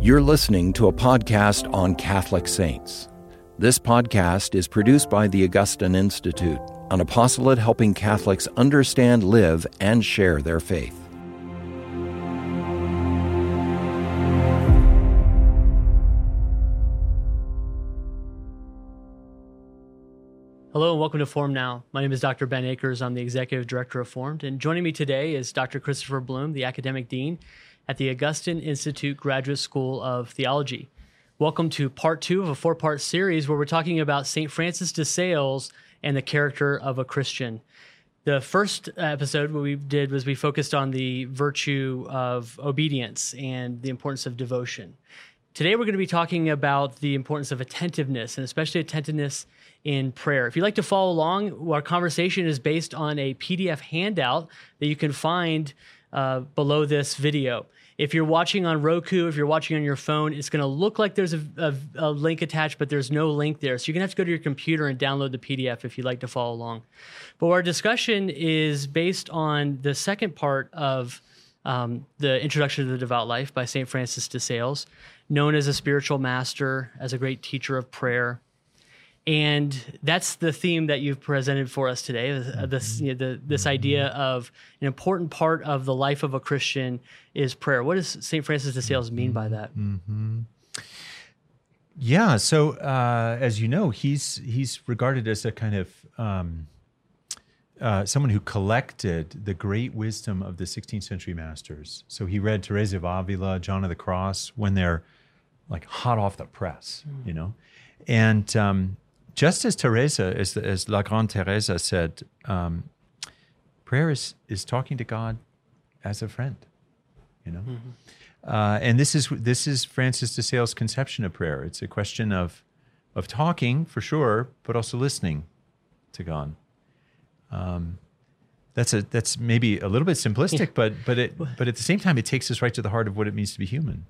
You're listening to a podcast on Catholic saints. This podcast is produced by the Augustine Institute, an apostolate helping Catholics understand, live, and share their faith. Hello and welcome to Formed Now. My name is Dr. Ben Akers. I'm the Executive Director of Formed, and joining me today is Dr. Christopher Blum, the Academic Dean at the Augustine Institute Graduate School of Theology. Welcome to part two of a four part series where we're talking about St. Francis de Sales and the character of a Christian. The first episode what we did was we focused on the virtue of obedience and the importance of devotion. Today we're going to be talking about the importance of attentiveness and especially attentiveness in prayer. If you'd like to follow along, our conversation is based on a PDF handout that you can find uh, below this video. If you're watching on Roku, if you're watching on your phone, it's going to look like there's a, a, a, link attached, but there's no link there. So you're going to have to go to your computer and download the PDF if you'd like to follow along. But our discussion is based on the second part of um, the Introduction to the Devout Life by St. Francis de Sales, known as a spiritual master, as a great teacher of prayer, and that's the theme that you've presented for us today. Uh, this mm-hmm. you know, the, this idea of an important part of the life of a Christian is prayer. What does Saint Francis de Sales mean by that? Mm-hmm. Yeah, so uh, as you know, he's he's regarded as a kind of um, uh, someone who collected the great wisdom of the 16th century masters. So he read Teresa of Avila, John of the Cross when they're like hot off the press, mm. you know, and um, just as Teresa, as, as La Grande Teresa said, um, prayer is, is talking to God as a friend, you know? Mm-hmm. Uh, and this is, this is Francis de Sales' conception of prayer. It's a question of, of talking for sure, but also listening to God. Um, that's a that's maybe a little bit simplistic, but but it but at the same time, it takes us right to the heart of what it means to be human.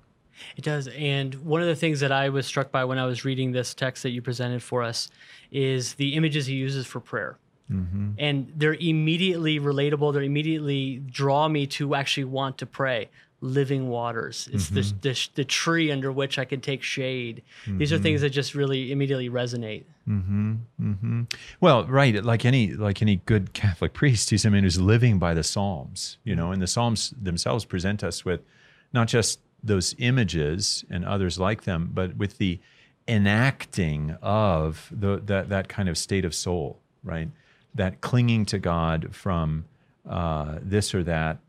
It does. And one of the things that I was struck by when I was reading this text that you presented for us is the images he uses for prayer. Mm-hmm. And they're immediately relatable. They immediately draw me to actually want to pray. Living waters. It's mm-hmm. the, the, the, tree under which I can take shade. Mm-hmm. These are mm-hmm. things that just really immediately resonate. Mm-hmm. Mm-hmm. Well, right. Like any like any good Catholic priest, he's a man who's living by the Psalms. You know, and the Psalms themselves present us with not just those images and others like them, but with the enacting of the, that, that kind of state of soul, right? That clinging to God from uh, this or that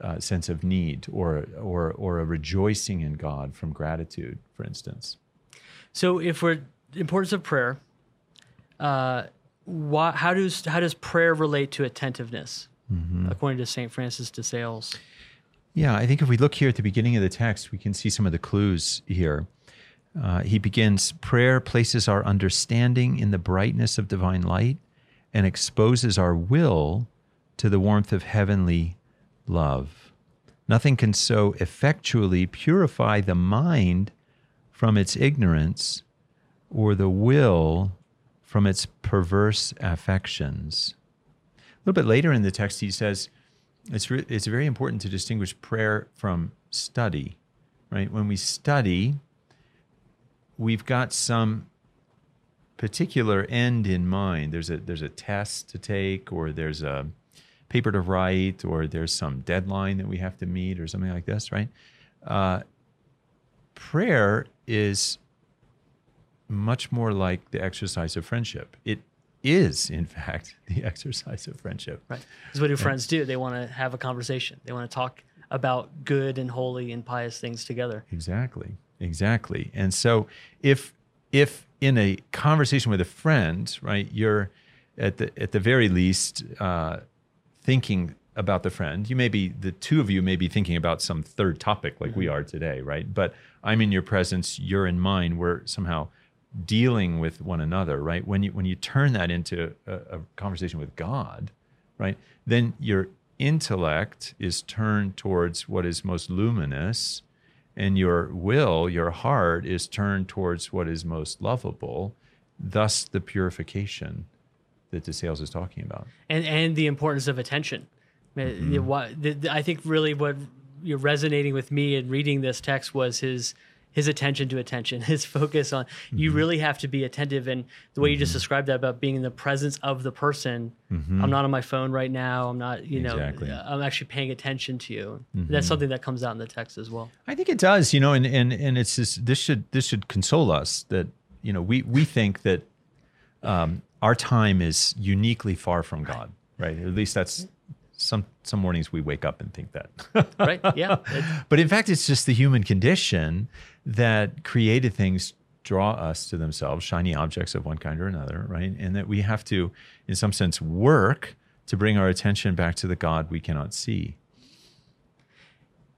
uh, sense of need or, or, or a rejoicing in God from gratitude, for instance. So, if we're importance of prayer, uh, why, how, does, how does prayer relate to attentiveness, mm-hmm. according to St. Francis de Sales? Yeah, I think if we look here at the beginning of the text, we can see some of the clues here. Uh, he begins prayer places our understanding in the brightness of divine light and exposes our will to the warmth of heavenly love. Nothing can so effectually purify the mind from its ignorance or the will from its perverse affections. A little bit later in the text, he says, it's re- it's very important to distinguish prayer from study, right? When we study, we've got some particular end in mind. There's a there's a test to take, or there's a paper to write, or there's some deadline that we have to meet, or something like this, right? Uh, prayer is much more like the exercise of friendship. It is, in fact, the exercise of friendship. Right. Because what do friends do? They want to have a conversation. They want to talk about good and holy and pious things together. Exactly. Exactly. And so if if in a conversation with a friend, right, you're at the at the very least uh, thinking about the friend. You may be the two of you may be thinking about some third topic like mm-hmm. we are today, right? But I'm in your presence, you're in mine. We're somehow dealing with one another, right? When you when you turn that into a, a, conversation with God, right? Then your intellect is turned towards what is most luminous, and your will, your heart, is turned towards what is most lovable. Thus, the purification that De Sales is talking about, and and the importance of attention. Mm-hmm. I think really what you're resonating with me in reading this text was his his attention to attention, his focus on you Mm-hmm. really have to be attentive. And the way you just described that about being in the presence of the person, I'm not on my phone right now. I'm not, you know, Mm-hmm. Exactly. Mm-hmm. I'm actually paying attention to you. That's something that comes out in the text as well. I think it does, you know, and and and it's just, this should this should console us that you know we we think that um, our time is uniquely far from God, right? At least that's some some mornings we wake up and think that. Right? Yeah. But in fact, it's just the human condition that created things draw us to themselves, shiny objects of one kind or another, right? And that we have to, in some sense, work to bring our attention back to the God we cannot see.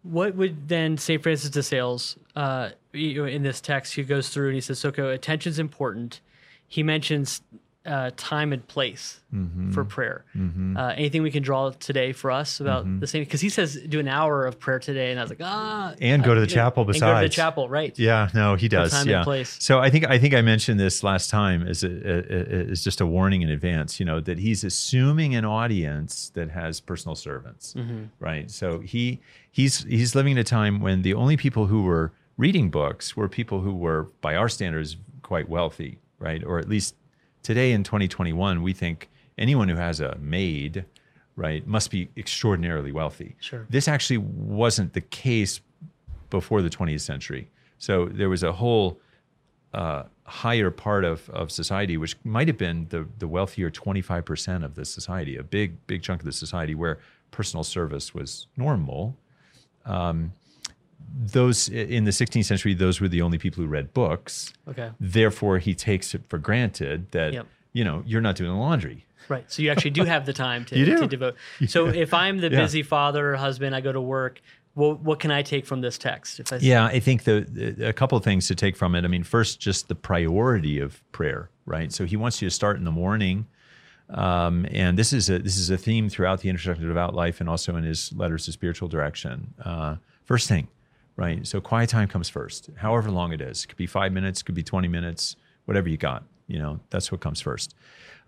What would then St. Francis de Sales, uh, in this text, he goes through and he says, "Okay, attention's important." He mentions uh, time and place Mm-hmm. for prayer. Uh, anything we can draw today for us about Mm-hmm. the same? Because he says do an hour of prayer today, and I was like, ah, And go to the know, chapel and go to the chapel, right? Yeah, no, he does. time and yeah. place. So I think I think I mentioned this last time as as just a warning in advance. You know that he's assuming an audience that has personal servants, Mm-hmm. right? So he he's he's living in a time when the only people who were reading books were people who were, by our standards, quite wealthy, right? Or at least today in 2021, we think anyone who has a maid, right, must be extraordinarily wealthy. Sure. This actually wasn't the case before the 20th century. So there was a whole uh, higher part of, of society, which might have been the, the wealthier 25% of the society, a big, big chunk of the society where personal service was normal. Um, those in the 16th century, those were the only people who read books. Okay, Therefore, he takes it for granted that Yep. you know you're not doing the laundry. right. So you actually do have the time to, to devote. So if I'm the Yeah. busy father or husband, I go to work. What what can I take from this text? If I Yeah, I think the, the a couple of things to take from it. I mean, first, just the priority of prayer, right? So he wants you to start in the morning, um, and this is a this is a theme throughout the Introduction to Devout Life and also in his letters to spiritual direction. Uh, first thing, right? So quiet time comes first, however long it is. It could be five minutes, could be twenty minutes, whatever you got. You know, that's what comes first.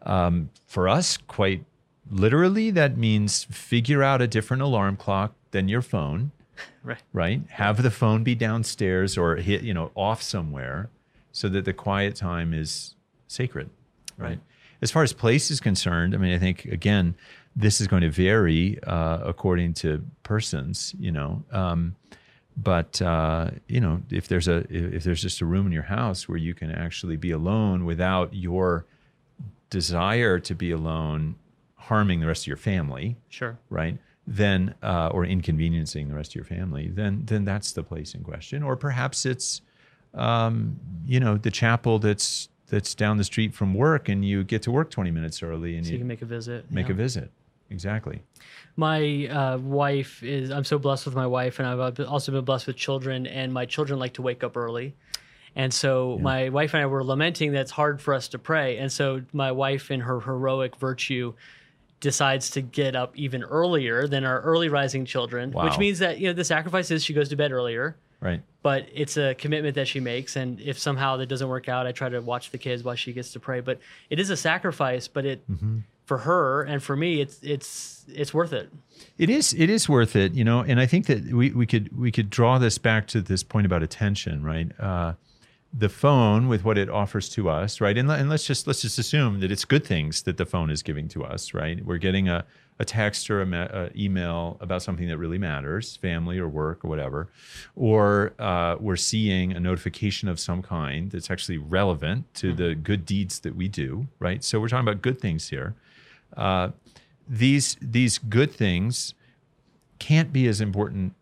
Um, for us, quite literally, that means figure out a different alarm clock than your phone right. right? Have the phone be downstairs or hit, you know, off somewhere so that the quiet time is sacred, right? Right. As far as place is concerned, I mean, I think again, this is going to vary uh, according to persons, you know. Um, but uh, you know, if there's a if there's just a room in your house where you can actually be alone without your desire to be alone harming the rest of your family, Sure. right? Then, uh, or inconveniencing the rest of your family, then then that's the place in question. Or perhaps it's, um, you know, the chapel that's that's down the street from work, and you get to work twenty minutes early, and So you, you can make a visit. make yeah. a visit. Exactly. my uh, wife is i'm so blessed with my wife and i've also been blessed with children and my children like to wake up early. And so my wife and i were lamenting that it's hard for us to pray. And so my wife in her heroic virtue decides to get up even earlier than our early rising children which means that you know the sacrifice is she goes to bed earlier. Right. but it's a commitment that she makes and if somehow that doesn't work out i try to watch the kids while she gets to pray. But it is a sacrifice but it for her and for me it's it's it's worth it It is it is worth it, you know, and I think that we, we could we could draw this back to this point about attention, right? Uh, the phone with what it offers to us, right? And, and let's just let's just assume that it's good things that the phone is giving to us, right? We're getting a, a text or a, a email about something that really matters, family or work or whatever, or uh, we're seeing a notification of some kind that's actually relevant to the good deeds that we do, right? So we're talking about good things here. Uh, these these good things can't be as important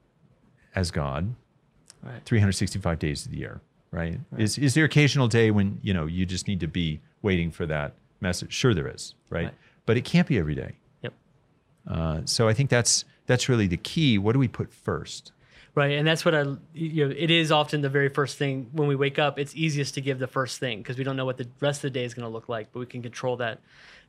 as God right 365 days of the year, right? Is is there occasional day when, you know, you just need to be waiting for that message? Sure there is, right? Right. But it can't be every day. yep Uh, so I think that's that's really the key. What do we put first? Right, and that's what I you know. It is often the very first thing when we wake up. It's easiest to give the first thing because we don't know what the rest of the day is going to look like, but we can control that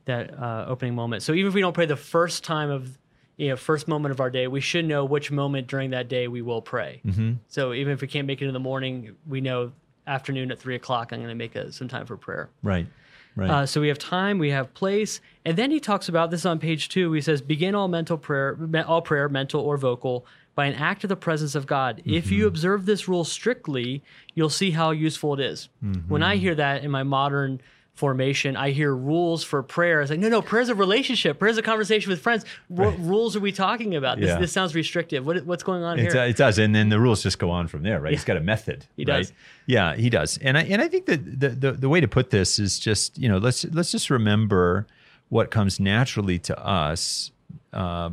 that uh, opening moment. So even if we don't pray the first time of you know first moment of our day, we should know which moment during that day we will pray. Mm-hmm. So even if we can't make it in the morning, we know afternoon at three o'clock I'm going to make a, some time for prayer. Right. Right. Uh, so we have time, we have place, and then he talks about this on page two. He says, "Begin all mental prayer, all prayer, mental or vocal, by an act of the presence of God. Mm-hmm. If you observe this rule strictly, you'll see how useful it is. Mm-hmm. When I hear that in my modern formation, I hear rules for prayer. It's like, no, no, prayer's a relationship. Prayer's a conversation with friends. What rules are we talking about? This, Yeah. this sounds restrictive. What, what's going on It, here? it does, and then the rules just go on from there, right? He's got a method. He right? does. Yeah, he does, and I and I think that the, the the way to put this is just you know let's let's just remember what comes naturally to us, uh,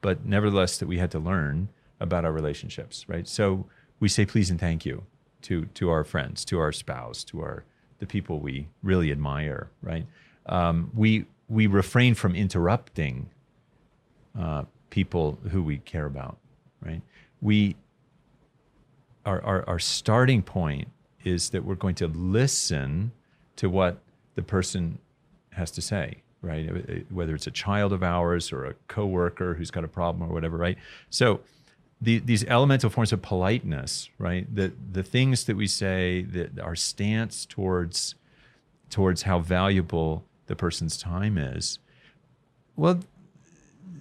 but nevertheless that we had to learn about our relationships, right? So we say please and thank you to to our friends, to our spouse, to our the people we really admire, right? Um, we we refrain from interrupting uh, people who we care about, right? We our, our our starting point is that we're going to listen to what the person has to say, right? Whether it's a child of ours or a coworker who's got a problem or whatever, right? So the, these elemental forms of politeness, right? The the things that we say, that our stance towards towards how valuable the person's time is. Well,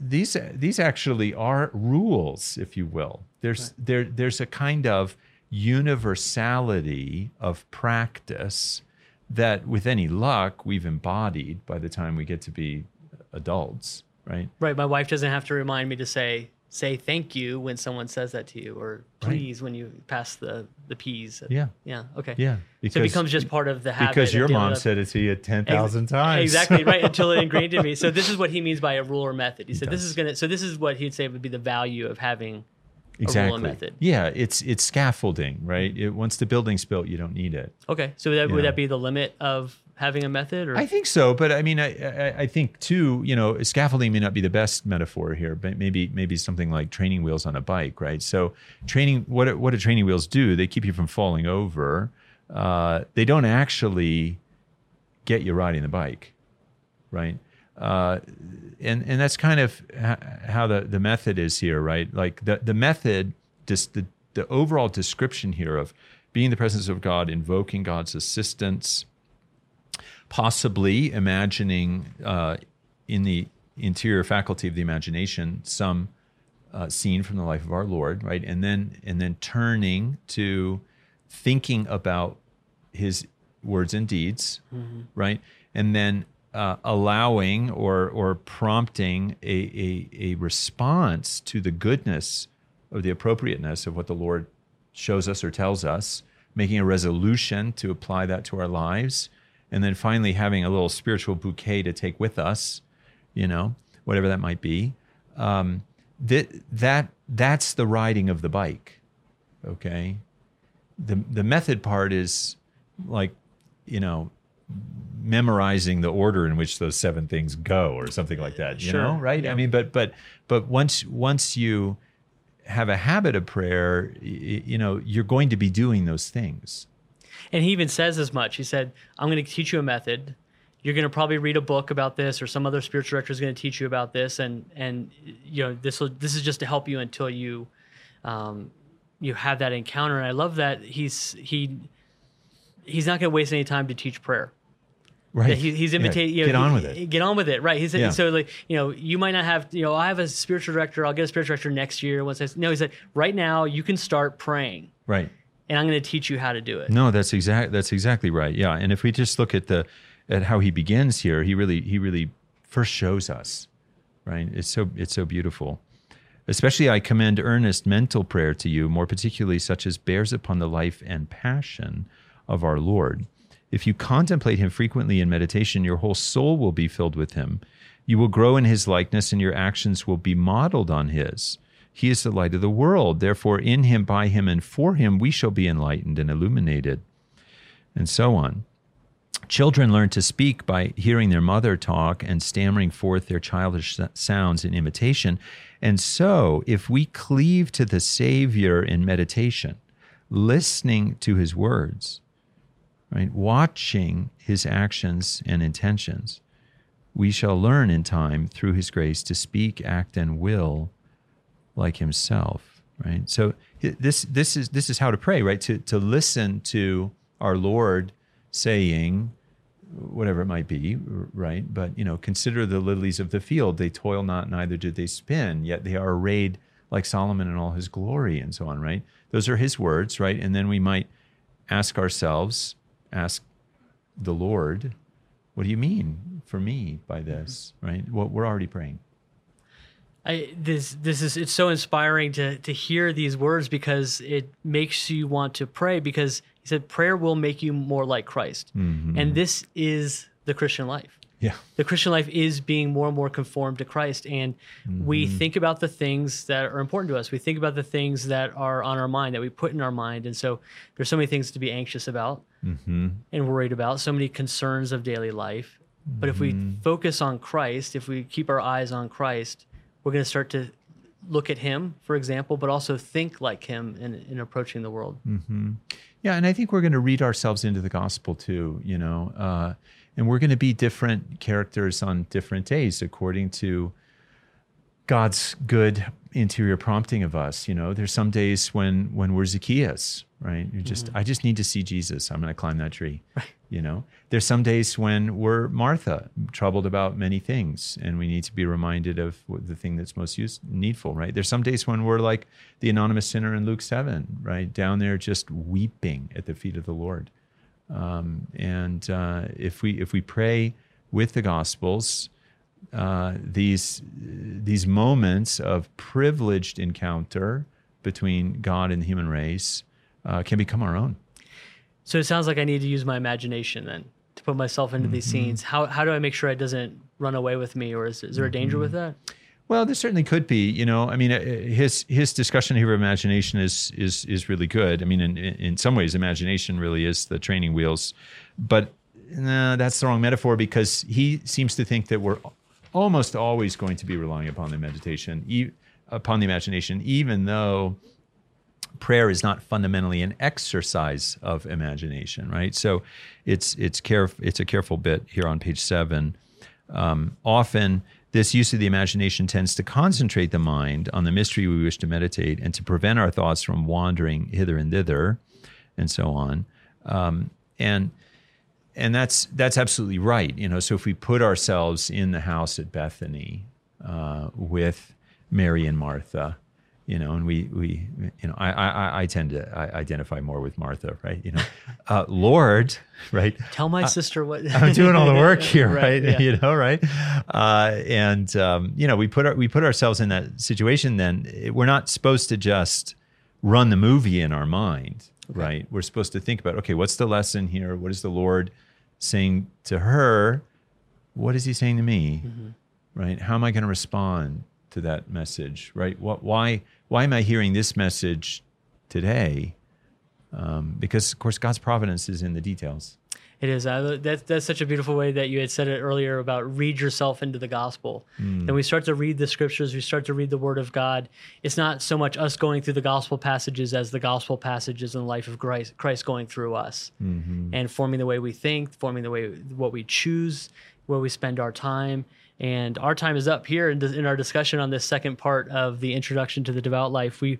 these these actually are rules, if you will. There's there there's a kind of universality of practice that, with any luck, we've embodied by the time we get to be adults, right? right. My wife doesn't have to remind me to say, say thank you when someone says that to you or please when you pass the, the peas. Yeah, Yeah. Okay. yeah. so it becomes just part of the habit. because your mom said it to you ten Ex- times. Exactly right until it ingrained in me. So this is what he means by a rule or method. He said this is gonna. So this is what he'd say would be the value of having a exactly. rule and method. Yeah, it's it's scaffolding, right? It, once the building's built, you don't need it. Okay. So that, would Yeah. that be the limit of having a method? Or I think so, but I mean, I, I, I think too. You know, scaffolding may not be the best metaphor here, but maybe maybe something like training wheels on a bike, right? So, training what what do training wheels do? They keep you from falling over. Uh, they don't actually get you riding the bike, right? Uh, and and that's kind of how the the method is here, right? Like the the method, just the the overall description here of being the presence of God, invoking God's assistance possibly imagining uh, in the interior faculty of the imagination some uh, scene from the life of our Lord, right? And then and then turning to thinking about His words and deeds, right? And then uh, allowing or or prompting a, a a response to the goodness of the appropriateness of what the Lord shows us or tells us, making a resolution to apply that to our lives, and then finally having a little spiritual bouquet to take with us, you know, whatever that might be. Um, that that that's the riding of the bike. Okay, the the method part is like, you know, memorizing the order in which those seven things go or something like that. You Sure, know, right? yeah. I mean, but but but once once you have a habit of prayer, you know, you're going to be doing those things. And he even says as much. He said, I'm going to teach you a method. You're going to probably read a book about this, or some other spiritual director is going to teach you about this, and and you know this will this is just to help you until you um, you have that encounter. And I love that he's he he's not going to waste any time to teach prayer. Right. He, he's Yeah. You know, Get on he- with it. Get on with it. Right. He said Yeah. so. Like you know, you might not have. You know, I have a spiritual director. I'll get a spiritual director next year. Once I no, he said right now you can start praying, Right. And I'm going to teach you how to do it. No, that's exact. That's exactly right. Yeah, and if we just look at the at how he begins here, he really he really first shows us, right? It's so it's so beautiful. Especially, I commend earnest mental prayer to you, more particularly such as bears upon the life and passion of our Lord. If you contemplate him frequently in meditation, your whole soul will be filled with him. You will grow in his likeness, and your actions will be modeled on his. He is the light of the world. Therefore, in him, by him, and for him, we shall be enlightened and illuminated. And so on. Children learn to speak by hearing their mother talk and stammering forth their childish sounds in imitation. And so, if we cleave to the Savior in meditation, listening to his words, right, watching his actions and intentions, we shall learn in time through his grace to speak, act, and will like himself right so this this is this is how to pray right to to listen to our lord saying whatever it might be right but you know consider the lilies of the field they toil not neither do they spin yet they are arrayed like Solomon in all his glory and so on, right? Those are his words, right? And then we might ask ourselves, ask the Lord, what do you mean for me by this, right? Well, we're already praying. I, this this is it's so inspiring to to hear these words because it makes you want to pray because he said prayer will make you more like Christ. Mm-hmm. And this is the Christian life. Yeah. The Christian life is being more and more conformed to Christ. And Mm-hmm. we think about the things that are important to us. We think about the things that are on our mind, that we put in our mind. And so there's so many things to be anxious about Mm-hmm. and worried about, so many concerns of daily life. But if we Mm-hmm. focus on Christ, if we keep our eyes on Christ, we're going to start to look at Him, for example, but also think like Him in, in approaching the world. Mm-hmm. Yeah, and I think we're going to read ourselves into the gospel too, you know, uh, and we're going to be different characters on different days according to God's good interior prompting of us. You know, there's some days when when we're Zacchaeus, right? You just I just need to see Jesus. I'm going to climb that tree. You know, there's some days when we're Martha, troubled about many things, and we need to be reminded of the thing that's most use, needful, right? There's some days when we're like the anonymous sinner in Luke 7, right? Down there just weeping at the feet of the Lord. Um, and uh, if we if we pray with the Gospels, uh, these these moments of privileged encounter between God and the human race uh, can become our own. So it sounds like I need to use my imagination then to put myself into these Mm-hmm. scenes. How, how do I make sure it doesn't run away with me, or is, is there a danger with Mm-hmm. that? Well, there certainly could be. You know, I mean, uh, his his discussion here of imagination is is is really good. I mean, in in some ways, imagination really is the training wheels, but no, that's the wrong metaphor because he seems to think that we're almost always going to be relying upon the meditation, e- upon the imagination, even though prayer is not fundamentally an exercise of imagination, right? So it's it's care it's a careful bit here on page seven. Um, often, this use of the imagination tends to concentrate the mind on the mystery we wish to meditate and to prevent our thoughts from wandering hither and thither, and so on. Um, and and that's that's absolutely right. You know, so if we put ourselves in the house at Bethany uh, with Mary and Martha, you know, and we we you know, I I, I tend to I identify more with Martha, right? You know, uh, Lord, right? Tell my sister what I'm doing all the work here, right? yeah. You know, right? Uh, and um, you know, we put our, we put ourselves in that situation. Then we're not supposed to just run the movie in our mind, right? We're supposed to think about, okay, what's the lesson here? What is the Lord saying to her? What is He saying to me? Right? How am I going to respond to that message? Right? What? Why? Why am I hearing this message today? Um, because of course God's providence is in the details. It is. I, that's that's such a beautiful way that you had said it earlier about read yourself into the gospel. Hmm. Then we start to read the scriptures. We start to read the Word of God. It's not so much us going through the gospel passages as the gospel passages in the life of Christ, Christ going through us Mm-hmm. and forming the way we think, forming the way what we choose, where we spend our time. And our time is up here in, the, in our discussion on this second part of the introduction to the devout life. We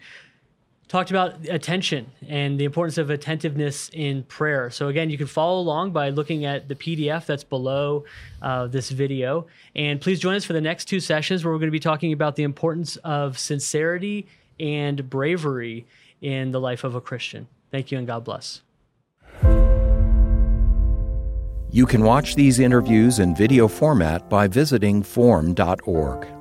talked about attention and the importance of attentiveness in prayer. So, again, you can follow along by looking at the PDF that's below uh, this video. And please join us for the next two sessions where we're going to be talking about the importance of sincerity and bravery in the life of a Christian. Thank you and God bless. You can watch these interviews in video format by visiting form.org.